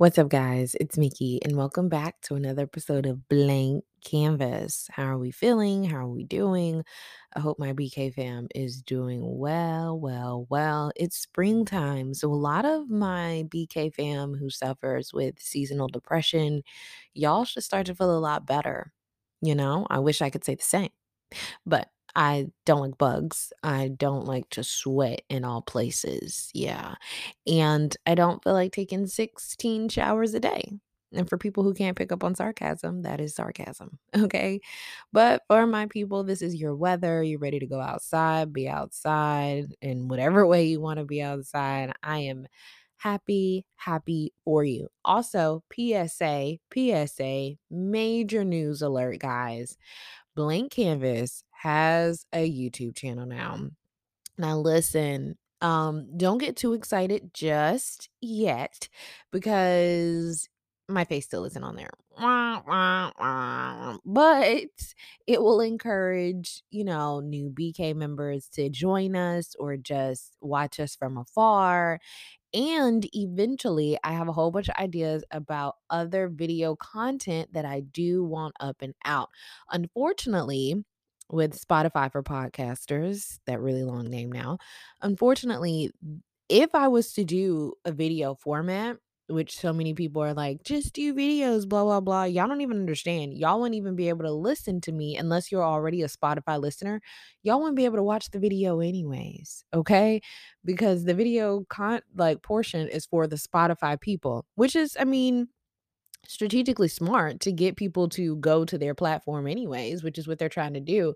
What's up, guys? It's Mickey, and welcome back to another episode of Blank Canvas. How are we feeling? How are we doing? I hope my BK fam is doing well, well, well. It's springtime, so a lot of my BK fam who suffers with seasonal depression, y'all should start to feel a lot better. You know, I wish I could say the same. But I don't like bugs. I don't like to sweat in all places. Yeah. And I don't feel like taking 16 showers a day. And for people who can't pick up on sarcasm, that is sarcasm. Okay. But for my people, this is your weather. You're ready to go outside, be outside in whatever way you want to be outside. I am happy, happy for you. Also, PSA, PSA, major news alert, guys. Blank Canvas has a YouTube channel now. Now listen, um, don't get too excited just yet because my face still isn't on there. But it will encourage, you know, new BK members to join us or just watch us from afar. And eventually, I have a whole bunch of ideas about other video content that I do want up and out. Unfortunately, with Spotify for podcasters, that really long name now, unfortunately, if I was to do a video format, which so many people are like, just do videos, blah, blah, blah. Y'all don't even understand. Y'all wouldn't even be able to listen to me unless you're already a Spotify listener. Y'all wouldn't be able to watch the video anyways. Okay. Because the video con like portion is for the Spotify people, which is, I mean, strategically smart to get people to go to their platform anyways, which is what they're trying to do.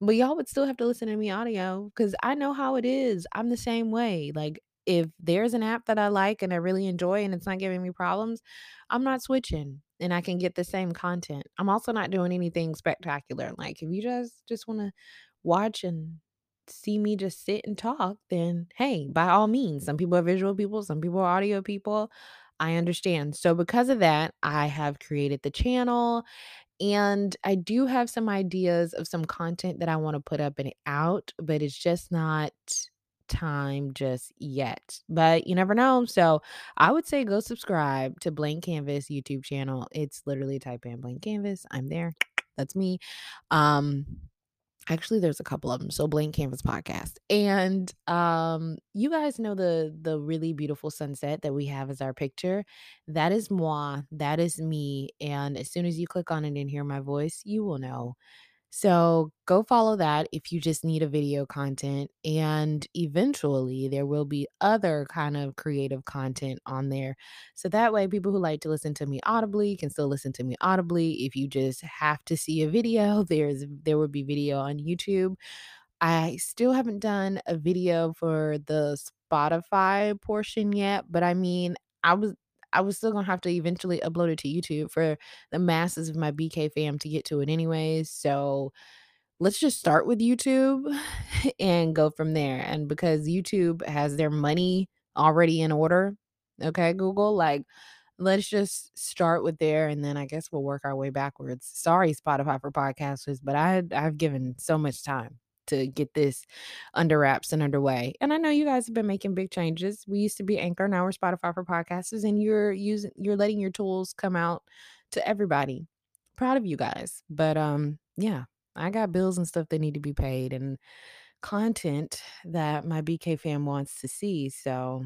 But y'all would still have to listen to me audio because I know how it is. I'm the same way. Like if there's an app that I like and I really enjoy and it's not giving me problems, I'm not switching and I can get the same content. I'm also not doing anything spectacular. Like if you just just want to watch and see me just sit and talk, then hey, by all means. Some people are visual people, some people are audio people. I understand. So because of that, I have created the channel and I do have some ideas of some content that I want to put up and out, but it's just not time just yet. But you never know. So I would say go subscribe to Blank Canvas YouTube channel. It's literally type in Blank Canvas. I'm there. That's me. Um actually there's a couple of them so blank canvas podcast and um you guys know the the really beautiful sunset that we have as our picture? That is moi that is me and as soon as you click on it and hear my voice you will know so go follow that if you just need a video content. And eventually there will be other kind of creative content on there. So that way people who like to listen to me audibly can still listen to me audibly. If you just have to see a video, there's there will be video on YouTube. I still haven't done a video for the Spotify portion yet, but I mean, I was I was still gonna have to eventually upload it to YouTube for the masses of my BK fam to get to it anyways. So let's just start with YouTube and go from there. And because YouTube has their money already in order, okay, Google, like let's just start with there and then I guess we'll work our way backwards. Sorry, Spotify for podcasters, but I I've given so much time to get this under wraps and underway. And I know you guys have been making big changes. We used to be Anchor, now we're Spotify for podcasters, and you're using you're letting your tools come out to everybody. Proud of you guys. But um, yeah, I got bills and stuff that need to be paid and content that my BK fam wants to see. So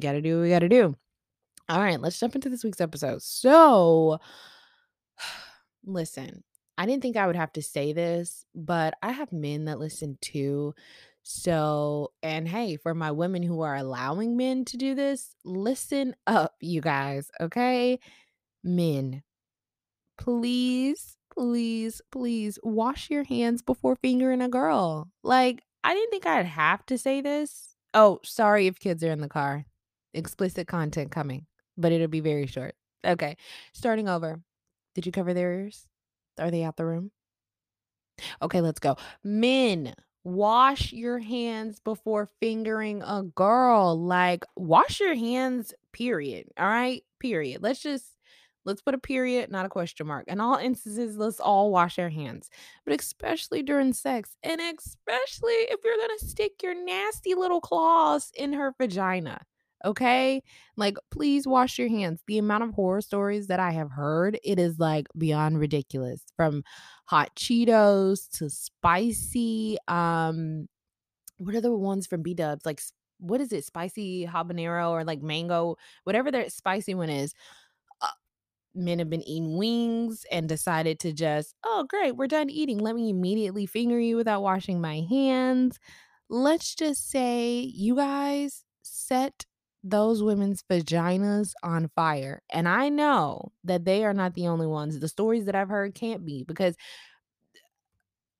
gotta do what we gotta do. All right, let's jump into this week's episode. So listen, I didn't think I would have to say this, but I have men that listen too. So, and hey, for my women who are allowing men to do this, listen up, you guys, okay? Men, please, please, please wash your hands before fingering a girl. Like, I didn't think I'd have to say this. Oh, sorry if kids are in the car. Explicit content coming, but it'll be very short. Okay, starting over. Did you cover their ears? Are they out the room? Okay, let's go. Men, wash your hands before fingering a girl. Like, wash your hands, period. All right, period. Let's just let's put a period, not a question mark. In all instances, let's all wash our hands, but especially during sex, and especially if you're gonna stick your nasty little claws in her vagina. Okay? Like, please wash your hands. The amount of horror stories that I have heard, it is like beyond ridiculous. From hot Cheetos to spicy, um, what are the ones from B Dubs? Like, what is it? Spicy habanero or like mango, whatever their spicy one is. Uh, men have been eating wings and decided to just, oh, great, we're done eating. Let me immediately finger you without washing my hands. Let's just say you guys set those women's vaginas on fire. And I know that they are not the only ones. The stories that I've heard can't be because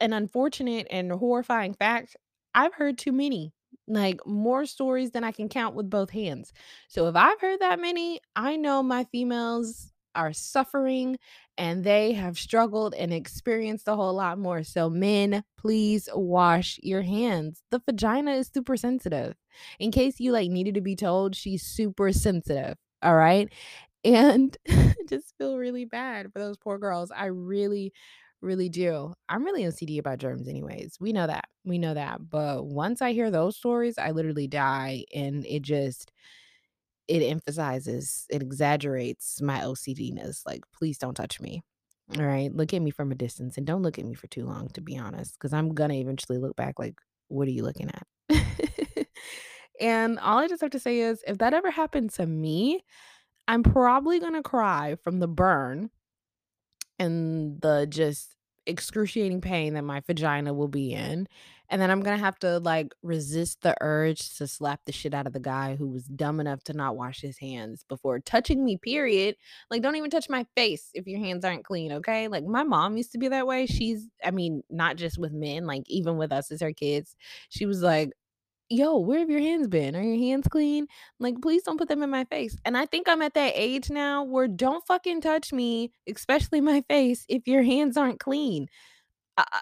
an unfortunate and horrifying fact, I've heard too many, like more stories than I can count with both hands. So if I've heard that many, I know my females are suffering and they have struggled and experienced a whole lot more. So, men, please wash your hands. The vagina is super sensitive. In case you like needed to be told, she's super sensitive. All right. And just feel really bad for those poor girls. I really, really do. I'm really OCD about germs, anyways. We know that. We know that. But once I hear those stories, I literally die. And it just, it emphasizes, it exaggerates my OCDness. Like, please don't touch me. All right. Look at me from a distance and don't look at me for too long, to be honest, because I'm going to eventually look back like, what are you looking at? and all I just have to say is if that ever happened to me, I'm probably gonna cry from the burn and the just excruciating pain that my vagina will be in. And then I'm gonna have to like resist the urge to slap the shit out of the guy who was dumb enough to not wash his hands before touching me, period. Like, don't even touch my face if your hands aren't clean, okay? Like, my mom used to be that way. She's, I mean, not just with men, like, even with us as her kids. She was like, yo, where have your hands been? Are your hands clean? Like, please don't put them in my face. And I think I'm at that age now where don't fucking touch me, especially my face, if your hands aren't clean. I, I,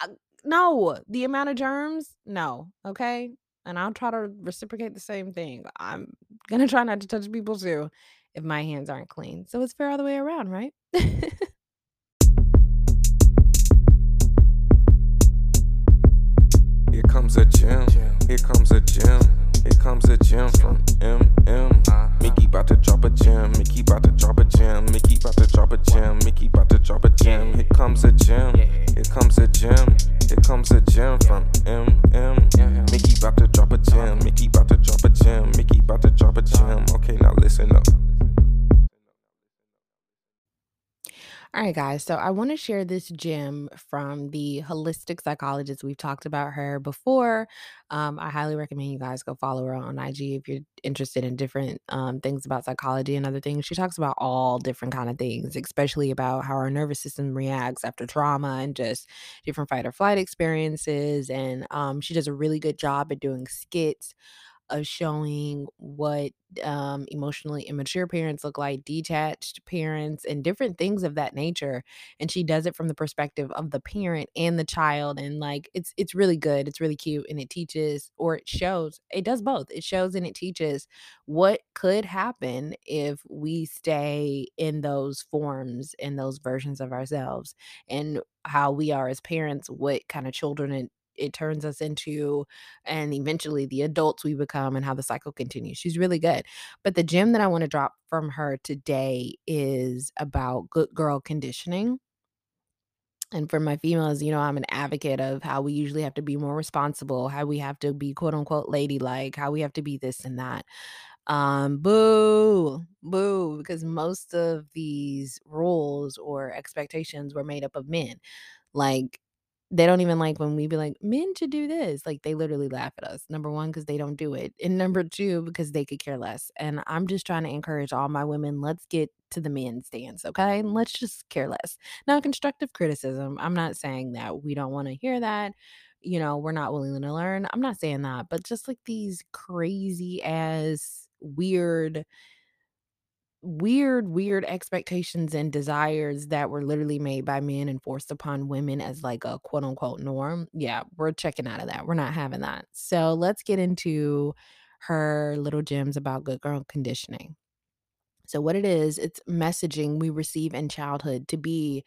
I- no, the amount of germs, no, okay? And I'll try to reciprocate the same thing. I'm gonna try not to touch people too if my hands aren't clean. So it's fair all the way around, right? Here comes a gem. Here comes a gem. Here comes a gem from MM. Mickey about to drop a gem. Mickey about to drop a gem. Mickey about to drop a gem. Mickey about to drop a gem. Here comes a gem. Here comes a gem. Here comes a gem from MM. Mickey about to drop a gem. Mickey about to drop a gem. Mickey about to drop a gem. Okay, now listen up. All right, guys. So I want to share this gem from the holistic psychologist. We've talked about her before. Um, I highly recommend you guys go follow her on IG if you're interested in different um, things about psychology and other things. She talks about all different kind of things, especially about how our nervous system reacts after trauma and just different fight or flight experiences. And um, she does a really good job at doing skits of showing what um, emotionally immature parents look like, detached parents, and different things of that nature. And she does it from the perspective of the parent and the child, and like it's it's really good. It's really cute, and it teaches or it shows. It does both. It shows and it teaches what could happen if we stay in those forms and those versions of ourselves, and how we are as parents, what kind of children it it turns us into and eventually the adults we become and how the cycle continues. She's really good. But the gem that I want to drop from her today is about good girl conditioning. And for my females, you know, I'm an advocate of how we usually have to be more responsible, how we have to be quote unquote ladylike, how we have to be this and that. Um, boo, boo, because most of these rules or expectations were made up of men. Like, they don't even like when we be like, "Men should do this." Like, they literally laugh at us. Number 1, because they don't do it, and number 2, because they could care less, and I'm just trying to encourage all my women, let's get to the men stance, okay? Let's just care less. Now, constructive criticism, I'm not saying that we don't wanna hear that, you know, we're not willing to learn, I'm not saying that, but just, like, these crazy ass, weird weird, weird expectations and desires that were literally made by men and forced upon women as like a quote unquote norm. Yeah, we're checking out of that. We're not having that. So let's get into her little gems about good girl conditioning. So, what it is, it's messaging we receive in childhood to be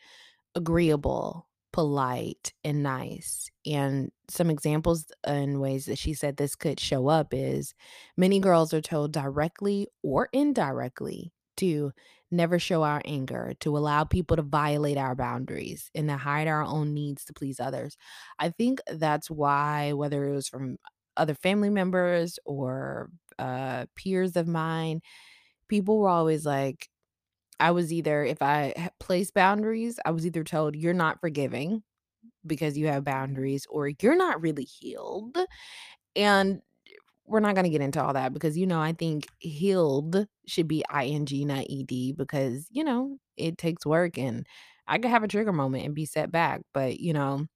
agreeable, polite, and nice. And some examples and ways that she said this could show up is many girls are told directly or indirectly to never show our anger, to allow people to violate our boundaries, and to hide our own needs to please others. I think that's why, whether it was from other family members or uh, peers of mine, people were always like, I was either, if I placed boundaries, I was either told, you're not forgiving because you have boundaries, or you're not really healed. And we're not going to get into all that because, you know, I think healed should be ing, not ed, because, you know, it takes work and I could have a trigger moment and be set back. But, you know,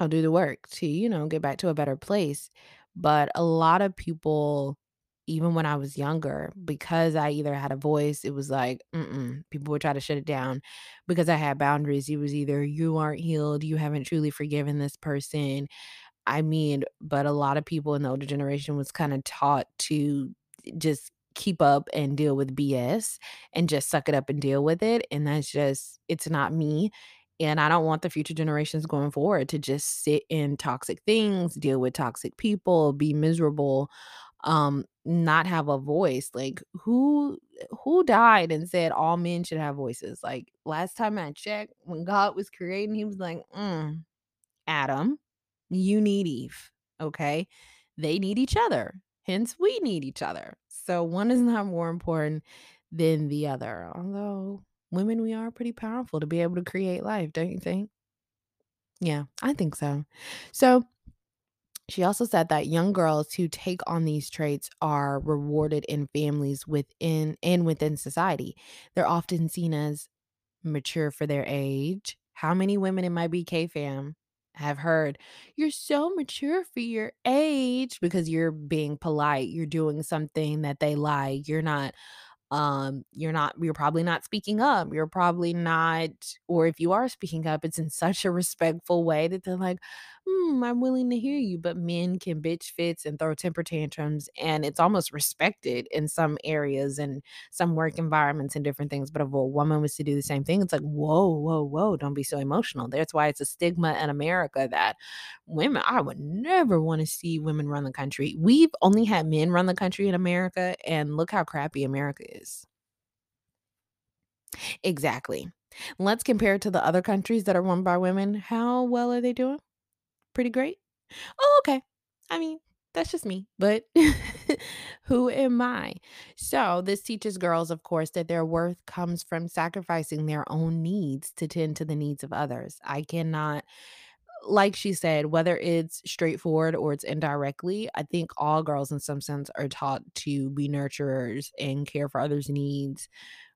I'll do the work to, you know, get back to a better place. But a lot of people, even when I was younger, because I either had a voice, it was like, people would try to shut it down. Because I had boundaries, it was either you aren't healed, you haven't truly forgiven this person. I mean, but a lot of people in the older generation was kind of taught to just keep up and deal with BS and just suck it up and deal with it. And that's just, it's not me. And I don't want the future generations going forward to just sit in toxic things, deal with toxic people, be miserable, um, not have a voice. Like who who died and said all men should have voices? Like last time I checked, when God was creating, he was like, mm, Adam, you need Eve. Okay. They need each other. Hence, we need each other. So one is not more important than the other. Although women, we are pretty powerful to be able to create life, don't you think? Yeah, I think so. So she also said that young girls who take on these traits are rewarded in families within and within society. They're often seen as mature for their age. How many women in my BK fam have heard, "You're so mature for your age," because you're being polite, you're doing something that they like, you're not um you're not you're probably not speaking up you're probably not or if you are speaking up it's in such a respectful way that they're like hmm i'm willing to hear you but men can bitch fits and throw temper tantrums and it's almost respected in some areas and some work environments and different things but if a woman was to do the same thing it's like whoa whoa whoa don't be so emotional. That's why it's a stigma in america that women i would never want to see women run the country. We've only had men run the country in america and look how crappy america is. Exactly. Let's compare it to the other countries that are run by women. How well are they doing pretty great. Oh okay. I mean that's just me but who am i? So this teaches girls of course that their worth comes from sacrificing their own needs to tend to the needs of others. I cannot like she said, whether it's straightforward or it's indirectly, I think all girls in some sense are taught to be nurturers and care for others' needs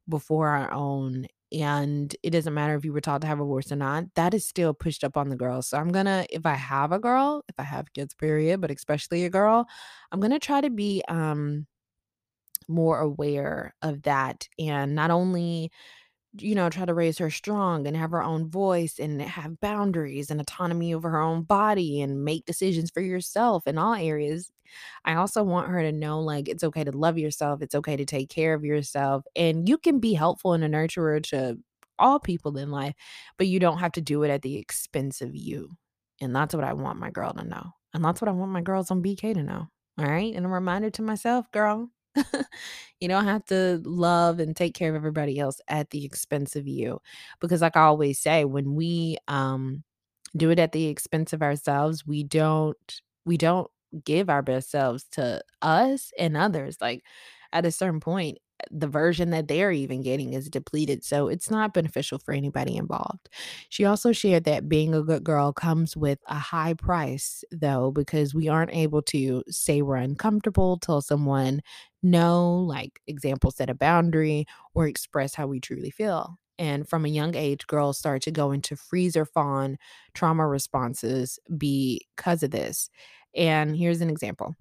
before our own. And it doesn't matter if you were taught to have a voice or not, that is still pushed up on the girls. So I'm gonna, if I have a girl, if I have kids, period, but especially a girl, I'm gonna try to be um more aware of that and not only you know, try to raise her strong and have her own voice and have boundaries and autonomy over her own body and make decisions for yourself in all areas. I also want her to know like it's okay to love yourself, it's okay to take care of yourself, and you can be helpful and a nurturer to all people in life, but you don't have to do it at the expense of you. And that's what I want my girl to know. And that's what I want my girls on BK to know. All right. And a reminder to myself, girl, you don't have to love and take care of everybody else at the expense of you. Because like I always say, when we um do it at the expense of ourselves, we don't we don't give our best selves to us and others. Like at a certain point, the version that they're even getting is depleted. So it's not beneficial for anybody involved. She also shared that being a good girl comes with a high price, though, because we aren't able to say we're uncomfortable, tell someone no, like example, set a boundary, or express how we truly feel. And from a young age, girls start to go into freeze or fawn trauma responses because of this. And here's an example.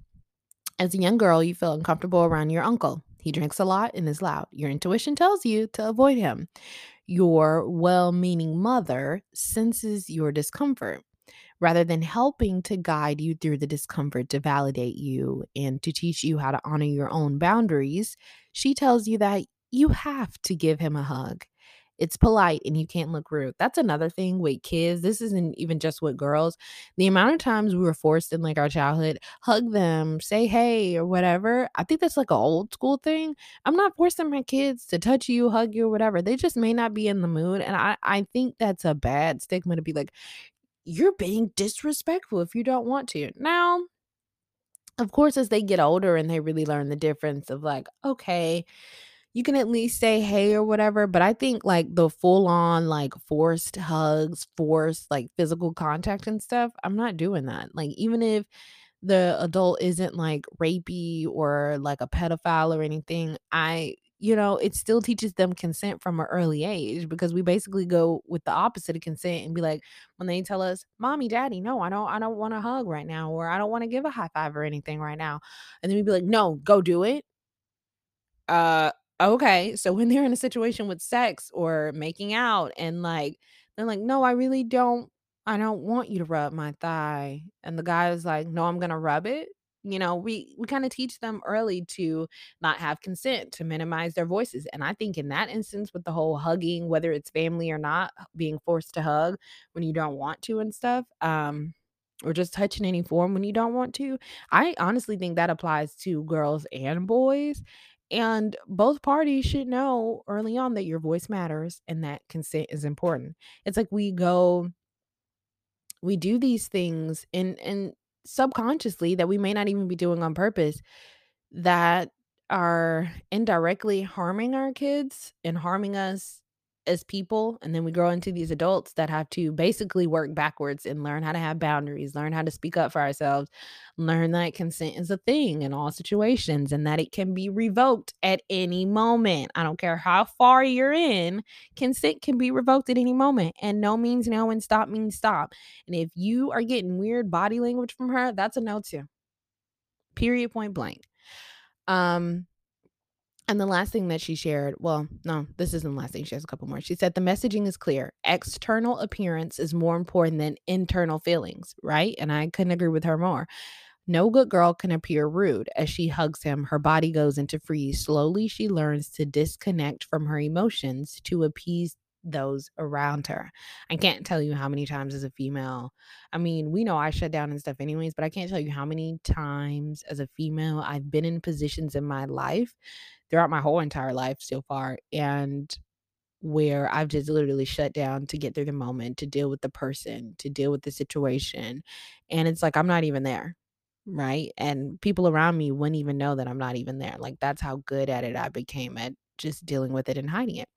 As a young girl, you feel uncomfortable around your uncle. He drinks a lot and is loud. Your intuition tells you to avoid him. Your well meaning mother senses your discomfort. Rather than helping to guide you through the discomfort to validate you and to teach you how to honor your own boundaries, she tells you that you have to give him a hug. It's polite and you can't look rude. That's another thing with kids. This isn't even just with girls. The amount of times we were forced in like our childhood, hug them, say hey or whatever. I think that's like an old school thing. I'm not forcing my kids to touch you, hug you, or whatever. They just may not be in the mood. And I, I think that's a bad stigma to be like, you're being disrespectful if you don't want to. Now, of course, as they get older and they really learn the difference of like, okay, you can at least say hey or whatever. But I think like the full on, like forced hugs, forced like physical contact and stuff, I'm not doing that. Like, even if the adult isn't like rapey or like a pedophile or anything, I you know, it still teaches them consent from an early age because we basically go with the opposite of consent and be like, when they tell us, "Mommy, Daddy, no, I don't I don't want to hug right now," or "I don't want to give a high five or anything right now." And then we'd be like, "No, go do it." Uh, okay. So when they're in a situation with sex or making out and like they're like, "No, I really don't I don't want you to rub my thigh." And the guy is like, "No, I'm going to rub it." You know, we we kind of teach them early to not have consent, to minimize their voices. And I think in that instance with the whole hugging, whether it's family or not, being forced to hug when you don't want to and stuff, um or just touching any form when you don't want to. I honestly think that applies to girls and boys and both parties should know early on that your voice matters and that consent is important. It's like we go we do these things and and subconsciously that we may not even be doing on purpose that are indirectly harming our kids and harming us as people and then we grow into these adults that have to basically work backwards and learn how to have boundaries, learn how to speak up for ourselves, learn that consent is a thing in all situations and that it can be revoked at any moment. I don't care how far you're in, consent can be revoked at any moment and no means no and stop means stop. And if you are getting weird body language from her, that's a no too. Period point blank. Um and the last thing that she shared, well, no, this isn't the last thing. She has a couple more. She said the messaging is clear. External appearance is more important than internal feelings, right? And I couldn't agree with her more. No good girl can appear rude. As she hugs him, her body goes into freeze. Slowly, she learns to disconnect from her emotions to appease those around her. I can't tell you how many times as a female, I mean, we know I shut down and stuff anyways, but I can't tell you how many times as a female I've been in positions in my life throughout my whole entire life so far and where I've just literally shut down to get through the moment, to deal with the person, to deal with the situation. And it's like I'm not even there. Right. And people around me wouldn't even know that I'm not even there. Like that's how good at it I became at just dealing with it and hiding it.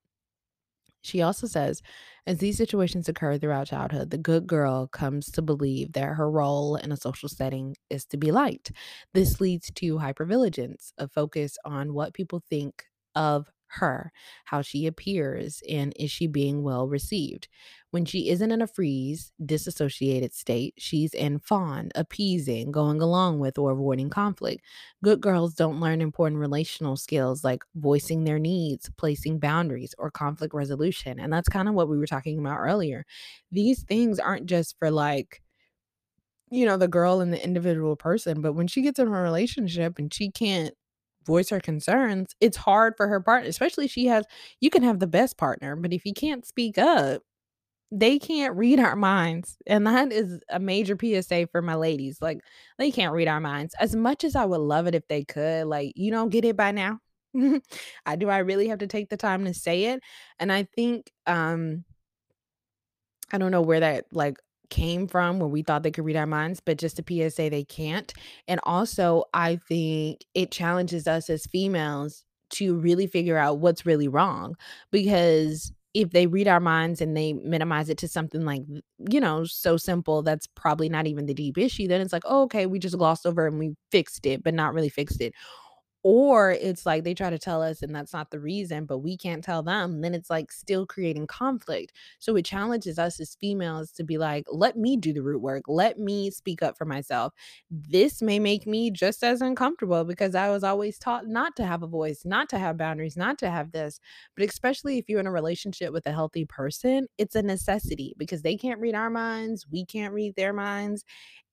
She also says, as these situations occur throughout childhood, the good girl comes to believe that her role in a social setting is to be liked. This leads to hypervigilance, a focus on what people think of her, how she appears, and is she being well received. When she isn't in a freeze, disassociated state, she's in fawn, appeasing, going along with, or avoiding conflict. Good girls don't learn important relational skills like voicing their needs, placing boundaries, or conflict resolution. And that's kind of what we were talking about earlier. These things aren't just for like, you know, the girl and the individual person, but when she gets in a relationship and she can't voice her concerns, it's hard for her partner, especially she has you can have the best partner, but if you can't speak up, they can't read our minds. And that is a major PSA for my ladies. Like they can't read our minds. As much as I would love it if they could, like you don't get it by now. I do I really have to take the time to say it? And I think um I don't know where that like came from where we thought they could read our minds, but just a PSA they can't. And also, I think it challenges us as females to really figure out what's really wrong because if they read our minds and they minimize it to something like you know so simple that's probably not even the deep issue then it's like oh, okay we just glossed over and we fixed it but not really fixed it or it's like they try to tell us and that's not the reason, but we can't tell them, then it's like still creating conflict. So it challenges us as females to be like, let me do the root work. Let me speak up for myself. This may make me just as uncomfortable because I was always taught not to have a voice, not to have boundaries, not to have this. But especially if you're in a relationship with a healthy person, it's a necessity because they can't read our minds, we can't read their minds.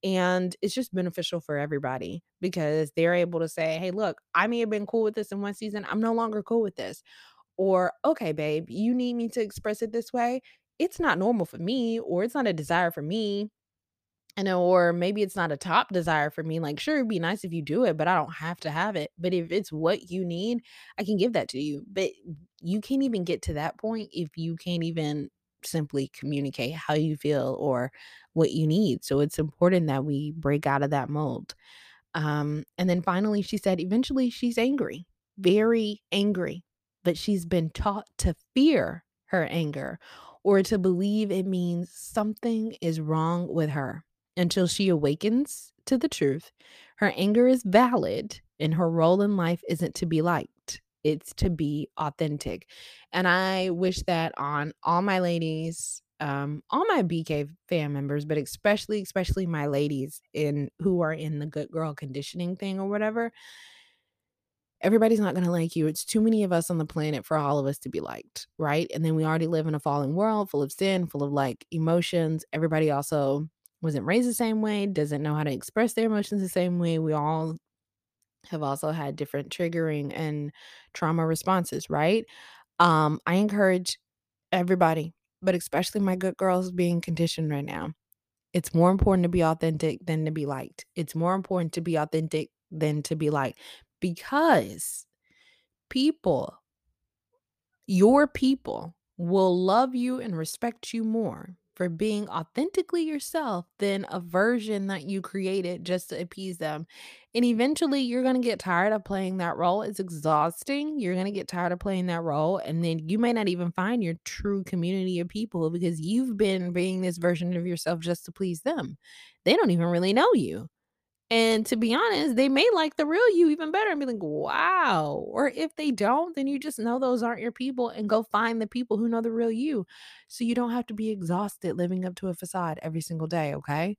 And it's just beneficial for everybody because they're able to say, hey, look, I may have been cool with this in one season. I'm no longer cool with this. Or, okay, babe, you need me to express it this way. It's not normal for me, or it's not a desire for me. And or maybe it's not a top desire for me. Like, sure, it'd be nice if you do it, but I don't have to have it. But if it's what you need, I can give that to you. But you can't even get to that point if you can't even simply communicate how you feel or what you need. So it's important that we break out of that mold. Um, and then finally, she said, eventually she's angry, very angry, but she's been taught to fear her anger or to believe it means something is wrong with her until she awakens to the truth. Her anger is valid, and her role in life isn't to be liked, it's to be authentic. And I wish that on all my ladies um, all my BK fan members, but especially, especially my ladies in who are in the good girl conditioning thing or whatever. Everybody's not going to like you. It's too many of us on the planet for all of us to be liked, right? And then we already live in a fallen world full of sin, full of like emotions. Everybody also wasn't raised the same way, doesn't know how to express their emotions the same way. We all have also had different triggering and trauma responses, right? Um, I encourage everybody but especially my good girls being conditioned right now. It's more important to be authentic than to be liked. It's more important to be authentic than to be liked because people, your people, will love you and respect you more for being authentically yourself than a version that you created just to appease them. And eventually you're going to get tired of playing that role. It's exhausting. You're going to get tired of playing that role. And then you may not even find your true community of people because you've been being this version of yourself just to please them. They don't even really know you. And to be honest, they may like the real you even better and be like, wow. Or if they don't, then you just know those aren't your people and go find the people who know the real you. So you don't have to be exhausted living up to a facade every single day. Okay.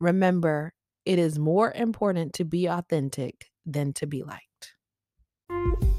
Remember, it is more important to be authentic than to be liked.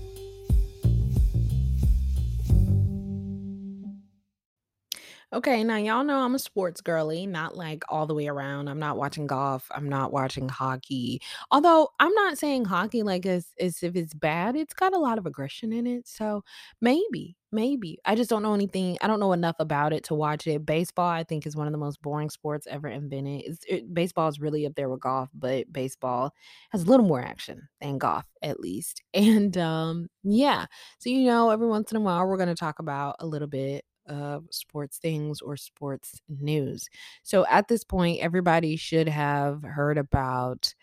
Okay, now y'all know I'm a sports girly, not like all the way around. I'm not watching golf. I'm not watching hockey. Although I'm not saying hockey like as, as if it's bad. It's got a lot of aggression in it. So maybe, maybe. I just don't know anything. I don't know enough about it to watch it. Baseball, I think, is one of the most boring sports ever invented. It's, it, baseball is really up there with golf, but baseball has a little more action than golf, at least. And um, yeah, so you know, every once in a while, we're going to talk about a little bit of sports things or sports news. So at this point, everybody should have heard about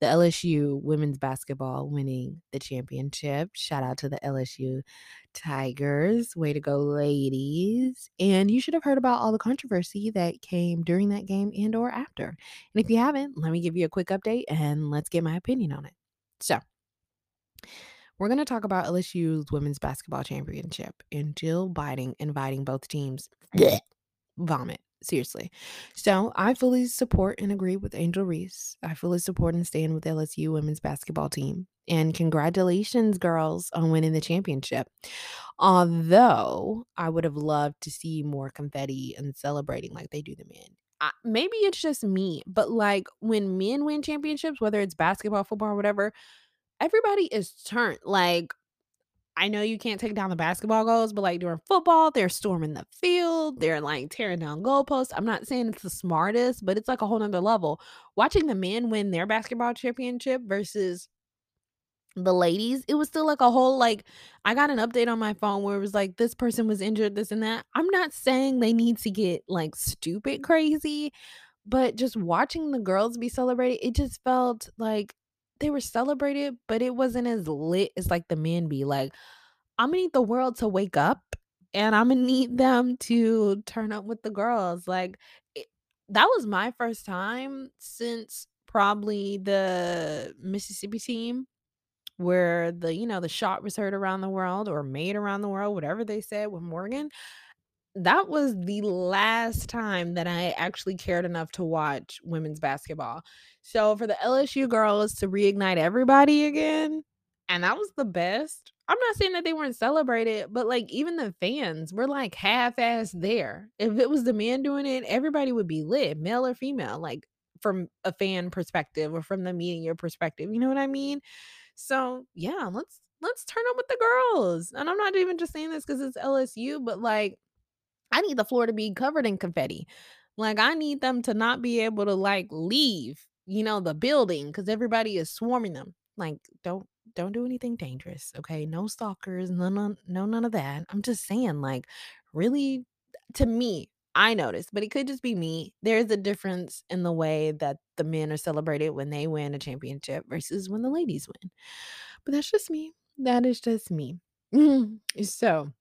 the LSU women's basketball winning the championship. Shout out to the LSU Tigers. Way to go, ladies. And you should have heard about all the controversy that came during that game and or after. And if you haven't, let me give you a quick update and let's get my opinion on it. So, we're going to talk about LSU's women's basketball championship and Jill Biden inviting both teams. Vomit. Seriously. So I fully support and agree with Angel Reese. I fully support and stand with LSU women's basketball team. And congratulations, girls, on winning the championship. Although I would have loved to see more confetti and celebrating like they do the men. I, maybe it's just me, but like when men win championships, whether it's basketball, football, or whatever, everybody is turned. Like, I know you can't take down the basketball goals, but like during football, they're storming the field, they're like tearing down goalposts. I'm not saying it's the smartest, but it's like a whole nother level. Watching the men win their basketball championship versus the ladies, it was still like a whole like I got an update on my phone where it was like this person was injured, this and that. I'm not saying they need to get like stupid crazy, but just watching the girls be celebrated, it just felt like they were celebrated, but it wasn't as lit as like the men be. Like, I'm gonna need the world to wake up and I'm gonna need them to turn up with the girls. Like, it, that was my first time since probably the Mississippi team where the you know the shot was heard around the world or made around the world whatever they said with Morgan that was the last time that I actually cared enough to watch women's basketball. So for the LSU girls to reignite everybody again, and that was the best. I'm not saying that they weren't celebrated, but like even the fans were like half ass there. If it was the man doing it, everybody would be lit, male or female, like from a fan perspective or from the media perspective. You know what I mean? So yeah, let's let's turn up with the girls. And I'm not even just saying this because it's LSU, but like, I need the floor to be covered in confetti. Like, I need them to not be able to like leave, you know, the building because everybody is swarming them. Like, don't don't do anything dangerous, okay? No stalkers, no, no, no, none of that. I'm just saying, like, really, to me, I noticed, but it could just be me. There's a difference in the way that the men are celebrated when they win a championship versus when the ladies win. But that's just me. That is just me. so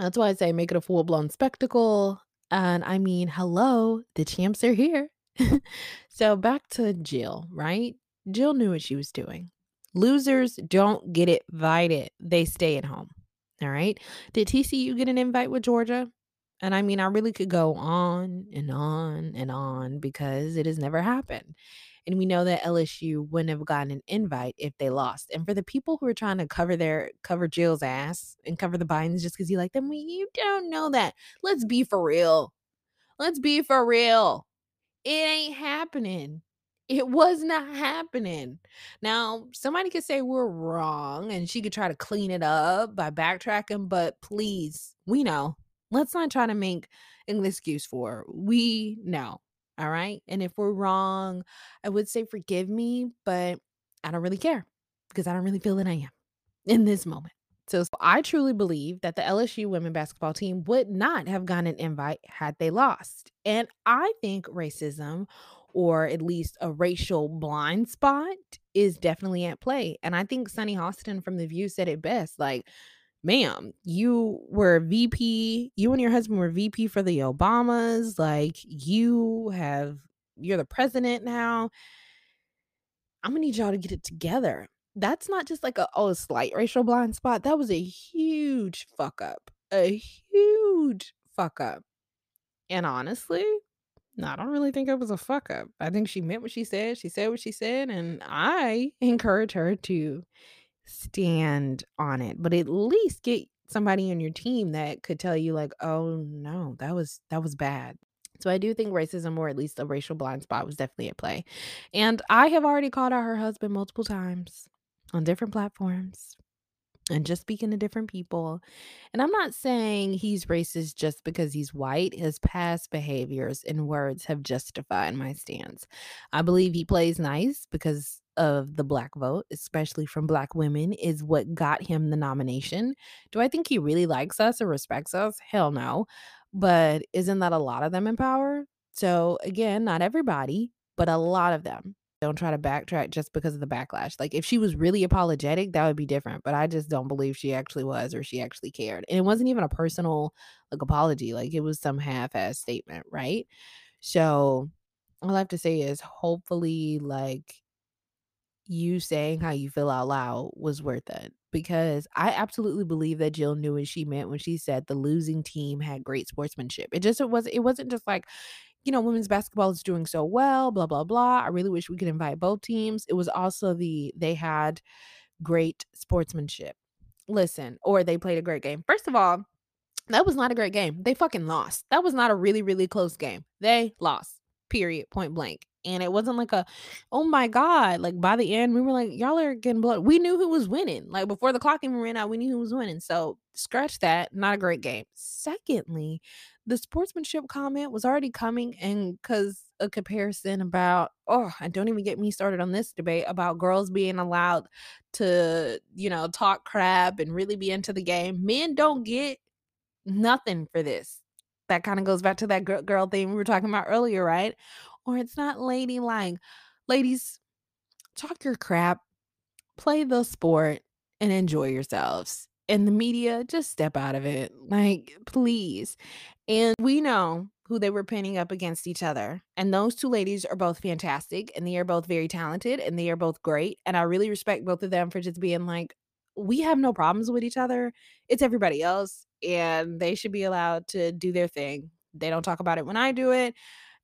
that's why I say make it a full blown spectacle. And I mean, hello, the champs are here. so back to Jill, right? Jill knew what she was doing. Losers don't get invited, they stay at home. All right. Did TCU get an invite with Georgia? And I mean, I really could go on and on and on because it has never happened. And we know that LSU wouldn't have gotten an invite if they lost. And for the people who are trying to cover their cover Jill's ass and cover the Bidens just because you like them, well, you don't know that. Let's be for real. Let's be for real. It ain't happening. It was not happening. Now, somebody could say we're wrong and she could try to clean it up by backtracking, but please, we know. Let's not try to make an excuse for. We know. All right. And if we're wrong, I would say forgive me, but I don't really care because I don't really feel that I am in this moment. So I truly believe that the LSU women basketball team would not have gotten an invite had they lost. And I think racism or at least a racial blind spot is definitely at play. And I think Sunny Hostin from The View said it best. Like, ma'am, you were VP, you and your husband were VP for the Obamas. Like, you have, you're the president now. I'm gonna need y'all to get it together. That's not just like a oh a slight racial blind spot. That was a huge fuck up. A huge fuck up. And honestly, no, I don't really think it was a fuck up. I think she meant what she said. She said what she said, and I encourage her to stand on it, but at least get somebody on your team that could tell you like, "Oh no, that was that was bad." So I do think racism or at least a racial blind spot was definitely at play. And I have already called out her husband multiple times on different platforms and just speaking to different people. And I'm not saying he's racist just because he's white. His past behaviors and words have justified my stance. I believe he plays nice because of the black vote, especially from black women, is what got him the nomination. Do I think he really likes us or respects us? Hell no. But isn't that a lot of them in power? So, again, not everybody, but a lot of them don't try to backtrack just because of the backlash. Like if she was really apologetic, that would be different. But I just don't believe she actually was or she actually cared. And it wasn't even a personal like apology. Like it was some half-ass statement, right? So all I have to say is hopefully like you saying how you feel out loud was worth it because I absolutely believe that Jill knew what she meant when she said the losing team had great sportsmanship. It just it was it wasn't just like you know, women's basketball is doing so well, blah, blah, blah. I really wish we could invite both teams. It was also the, they had great sportsmanship. Listen, or they played a great game. First of all, that was not a great game. They fucking lost. That was not a really, really close game. They lost, period, point blank. And it wasn't like a, oh my God. Like by the end, we were like, y'all are getting blood. We knew who was winning. Like before the clock even ran out, we knew who was winning. So scratch that. Not a great game. Secondly, the sportsmanship comment was already coming and because a comparison about oh and don't even get me started on this debate about girls being allowed to you know talk crap and really be into the game men don't get nothing for this that kind of goes back to that girl thing we were talking about earlier right or it's not ladylike ladies talk your crap play the sport and enjoy yourselves and the media just step out of it like please and we know who they were pinning up against each other. And those two ladies are both fantastic and they are both very talented and they are both great. And I really respect both of them for just being like, we have no problems with each other. It's everybody else. And they should be allowed to do their thing. They don't talk about it when I do it.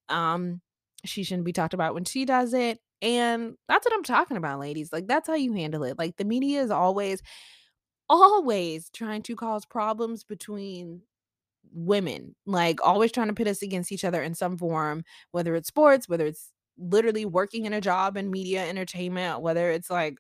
Um, she shouldn't be talked about when she does it. And that's what I'm talking about, ladies. Like, that's how you handle it. Like, the media is always, always trying to cause problems between women, like always trying to pit us against each other in some form, whether it's sports, whether it's literally working in a job in media entertainment, whether it's like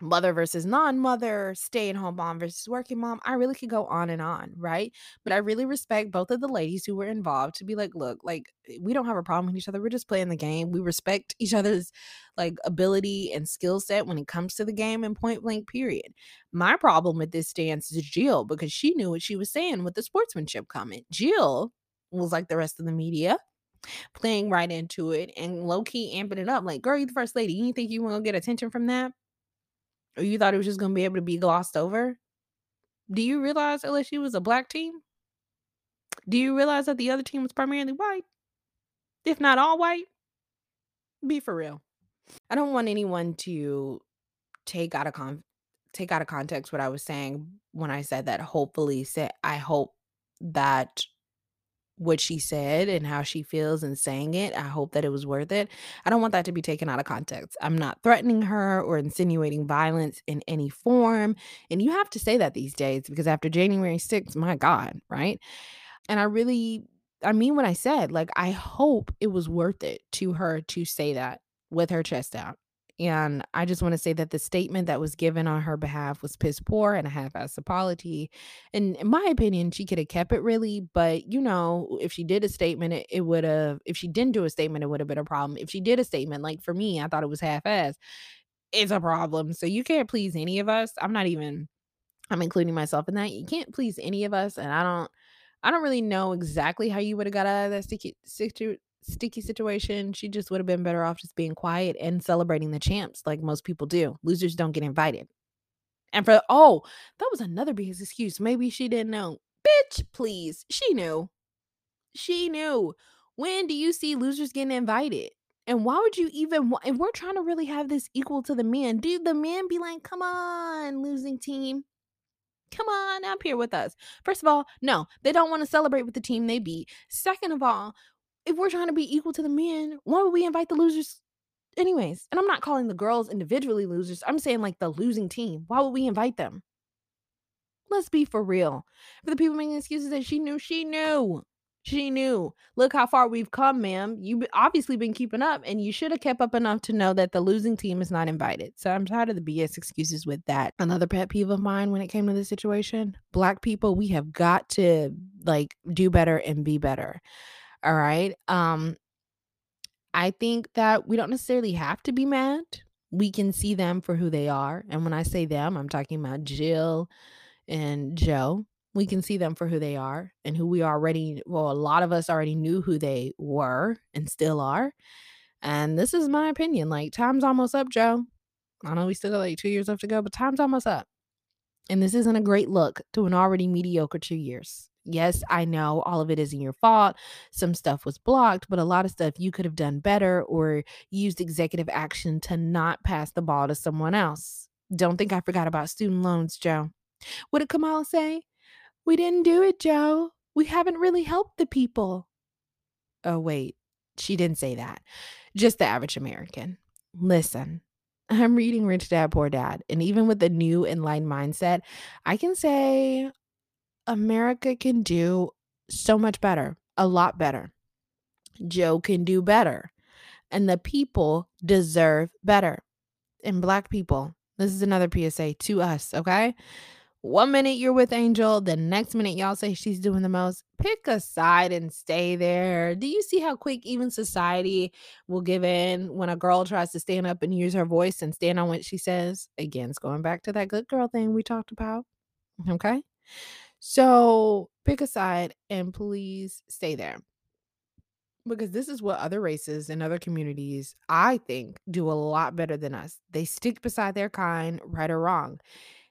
mother versus non-mother, stay-at-home mom versus working mom. I really could go on and on, right? But I really respect both of the ladies who were involved to be like, look, like eh, we don't have a problem with each other. We're just playing the game. We respect each other's like ability and skill set when it comes to the game and point blank period. My problem with this stance is Jill because she knew what she was saying with the sportsmanship comment. Jill was like the rest of the media playing right into it and low key amping it up. Like, girl, you the first lady. You think you want to get attention from that? Or you thought it was just gonna be able to be glossed over? Do you realize LSU was a black team? Do you realize that the other team was primarily white? If not all white? Be for real. I don't want anyone to take out of con take out of context what I was saying when I said that hopefully say I hope that what she said and how she feels and saying it. I hope that it was worth it. I don't want that to be taken out of context. I'm not threatening her or insinuating violence in any form. And you have to say that these days because after January 6th, my God, right? And I really, I mean what I said. Like, I hope it was worth it to her to say that with her chest out. And I just want to say that the statement that was given on her behalf was piss poor and a half-ass apology. And in my opinion, she could have kept it really, but you know, if she did a statement, it, it would have if she didn't do a statement, it would have been a problem. If she did a statement, like for me, I thought it was half-ass, it's a problem. So you can't please any of us. I'm not even I'm including myself in that. You can't please any of us. And I don't I don't really know exactly how you would have got out of that sticky situ- sticky situation. She just would have been better off just being quiet and celebrating the champs like most people do. Losers don't get invited. And for oh, that was another biggest excuse. Maybe she didn't know. Bitch, please. She knew. She knew. When do you see losers getting invited? And why would you even if we're trying to really have this equal to the men, do the men be like, come on, losing team? Come on up here with us. First of all, no, they don't want to celebrate with the team they beat. Second of all, if we're trying to be equal to the men, why would we invite the losers anyways? And I'm not calling the girls individually losers. I'm saying like the losing team. Why would we invite them? Let's be for real. For the people making excuses that she knew, she knew. She knew. Look how far we've come, ma'am. You've obviously been keeping up, and you should have kept up enough to know that the losing team is not invited. So I'm tired of the BS excuses with that. Another pet peeve of mine when it came to this situation Black people, we have got to like do better and be better. All right. Um, I think that we don't necessarily have to be mad. We can see them for who they are. And when I say them, I'm talking about Jill and Joe. We can see them for who they are and who we already, well, a lot of us already knew who they were and still are. And this is my opinion. Like, time's almost up, Joe. I know we still got like two years left to go, but time's almost up. And this isn't a great look to an already mediocre two years. Yes, I know all of it isn't your fault. Some stuff was blocked, but a lot of stuff you could have done better or used executive action to not pass the ball to someone else. Don't think I forgot about student loans, Joe. What did Kamala say? We didn't do it, Joe. We haven't really helped the people. Oh, wait. She didn't say that. Just the average American. Listen, I'm reading Rich Dad Poor Dad, and even with the new enlightened mindset, I can say America can do so much better, a lot better. Joe can do better, and the people deserve better. And Black people, this is another PSA to us, okay? One minute you're with Angel, the next minute y'all say she's doing the most. Pick a side and stay there. Do you see how quick even society will give in when a girl tries to stand up and use her voice and stand on what she says? Again, it's going back to that good girl thing we talked about. Okay. So pick a side and please stay there. Because this is what other races and other communities, I think, do a lot better than us. They stick beside their kind, right or wrong.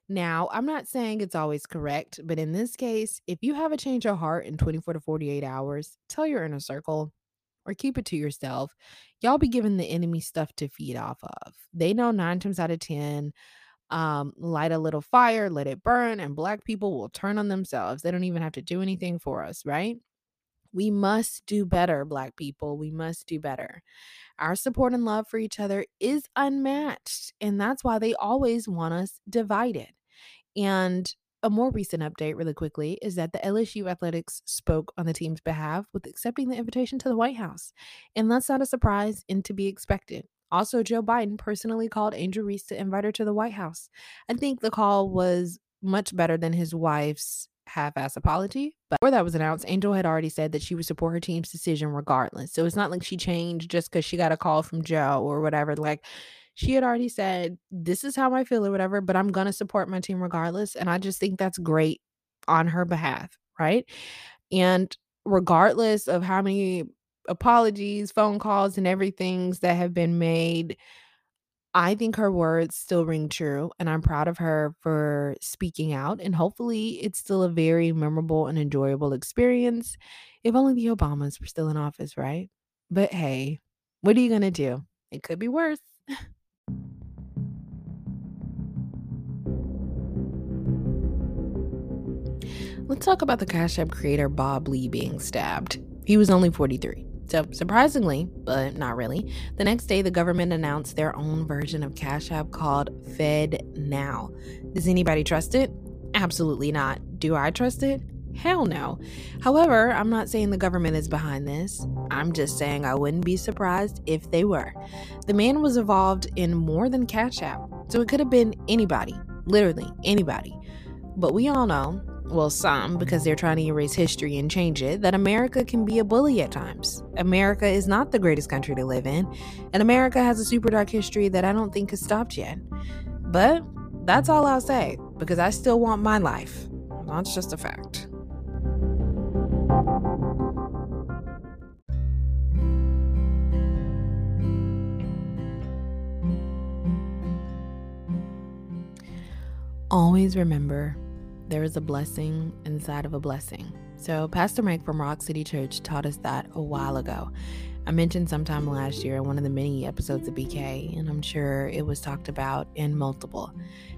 Now, I'm not saying it's always correct, but in this case, if you have a change of heart in 24 to 48 hours, tell your inner circle or keep it to yourself. Y'all be giving the enemy stuff to feed off of. They know nine times out of 10, um, light a little fire, let it burn, and black people will turn on themselves. They don't even have to do anything for us, right? We must do better, Black people. We must do better. Our support and love for each other is unmatched. And that's why they always want us divided. And a more recent update, really quickly, is that the LSU Athletics spoke on the team's behalf with accepting the invitation to the White House. And that's not a surprise and to be expected. Also, Joe Biden personally called Angel Reese to invite her to the White House. I think the call was much better than his wife's half-ass apology. But before that was announced, Angel had already said that she would support her team's decision regardless. So it's not like she changed just because she got a call from Joe or whatever. Like she had already said, This is how I feel or whatever, but I'm gonna support my team regardless. And I just think that's great on her behalf, right? And regardless of how many apologies, phone calls, and everything's that have been made, I think her words still ring true, and I'm proud of her for speaking out. And hopefully, it's still a very memorable and enjoyable experience. If only the Obamas were still in office, right? But hey, what are you going to do? It could be worse. Let's talk about the Cash App creator Bob Lee being stabbed. He was only 43. So, surprisingly, but not really, the next day the government announced their own version of Cash App called Fed Now. Does anybody trust it? Absolutely not. Do I trust it? Hell no. However, I'm not saying the government is behind this. I'm just saying I wouldn't be surprised if they were. The man was involved in more than Cash App, so it could have been anybody, literally anybody. But we all know well, some, because they're trying to erase history and change it, that America can be a bully at times. America is not the greatest country to live in, and America has a super dark history that I don't think has stopped yet. But that's all I'll say, because I still want my life. That's just a fact. Always remember there is a blessing inside of a blessing. So, Pastor Mike from Rock City Church taught us that a while ago. I mentioned sometime last year in one of the many episodes of BK, and I'm sure it was talked about in multiple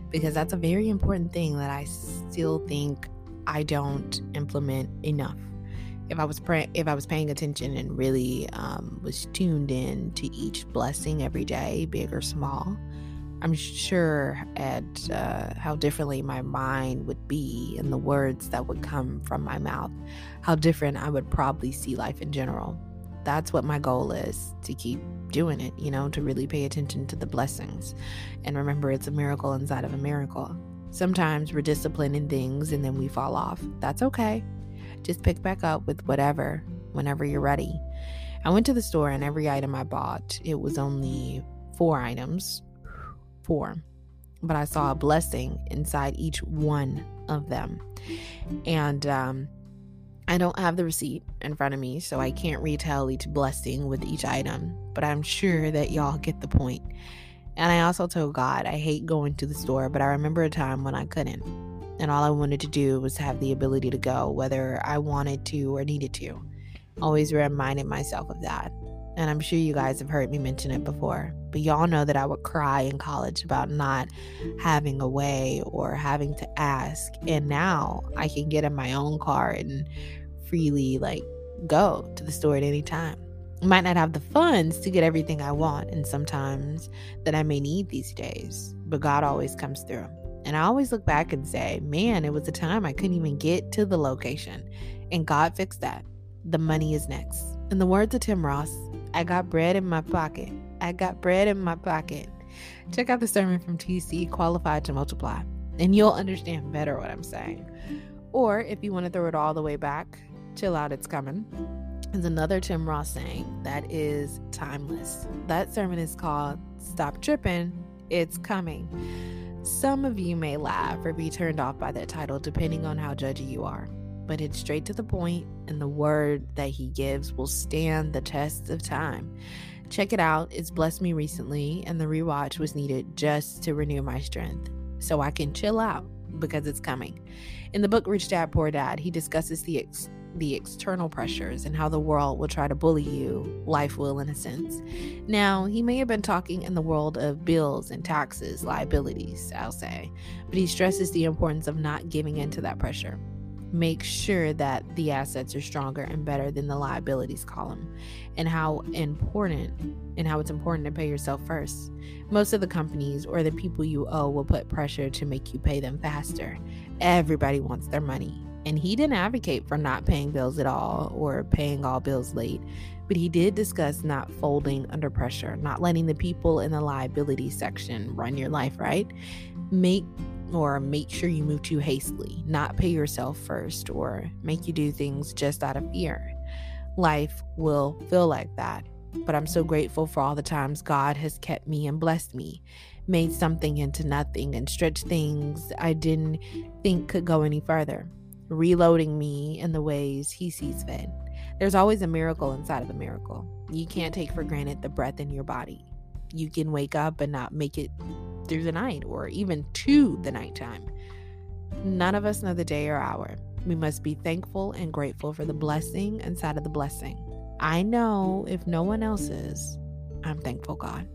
because that's a very important thing that I still think I don't implement enough. If I was pray- if I was paying attention and really um, was tuned in to each blessing every day, big or small, I'm sure at uh, how differently my mind would be and the words that would come from my mouth, how different I would probably see life in general. That's what my goal is to keep doing it, you know, to really pay attention to the blessings. And remember, it's a miracle inside of a miracle. Sometimes we're disciplined in things and then we fall off. That's okay. Just pick back up with whatever, whenever you're ready. I went to the store and every item I bought, it was only four items but I saw a blessing inside each one of them. And um, I don't have the receipt in front of me, so I can't retell each blessing with each item, but I'm sure that y'all get the point. And I also told God I hate going to the store, but I remember a time when I couldn't. And all I wanted to do was have the ability to go, whether I wanted to or needed to. Always reminded myself of that. And I'm sure you guys have heard me mention it before, but y'all know that I would cry in college about not having a way or having to ask. And now I can get in my own car and freely like go to the store at any time. I might not have the funds to get everything I want, and sometimes that I may need these days, but God always comes through. And I always look back and say, man, it was a time I couldn't even get to the location, and God fixed that. The money is next. In the words of Tim Ross, I got bread in my pocket. I got bread in my pocket. Check out the sermon from TC, Qualified to Multiply, and you'll understand better what I'm saying. Or if you want to throw it all the way back, chill out, it's coming. There's another Tim Ross saying that is timeless. That sermon is called Stop Tripping, It's Coming. Some of you may laugh or be turned off by that title depending on how judgy you are but it's straight to the point, and the word that he gives will stand the test of time. Check it out. It's blessed me recently, and the rewatch was needed just to renew my strength so I can chill out because it's coming. In the book Rich Dad Poor Dad, he discusses the ex- the external pressures and how the world will try to bully you, life will in a sense. Now, he may have been talking in the world of bills and taxes, liabilities, I'll say, but he stresses the importance of not giving in to that pressure make sure that the assets are stronger and better than the liabilities column and how important and how it's important to pay yourself first. Most of the companies or the people you owe will put pressure to make you pay them faster. Everybody wants their money And he didn't advocate for not paying bills at all or paying all bills late, but he did discuss not folding under pressure, not letting the people in the liability section run your life, right? Make or make sure you move too hastily, not pay yourself first, or make you do things just out of fear. Life will feel like that, but I'm so grateful for all the times God has kept me and blessed me, made something into nothing, and stretched things I didn't think could go any further, reloading me in the ways He sees fit. There's always a miracle inside of a miracle. You can't take for granted the breath in your body. You can wake up and not make it through the night or even to the nighttime. None of us know the day or hour. We must be thankful and grateful for the blessing inside of the blessing. I know if no one else is, I'm thankful, God.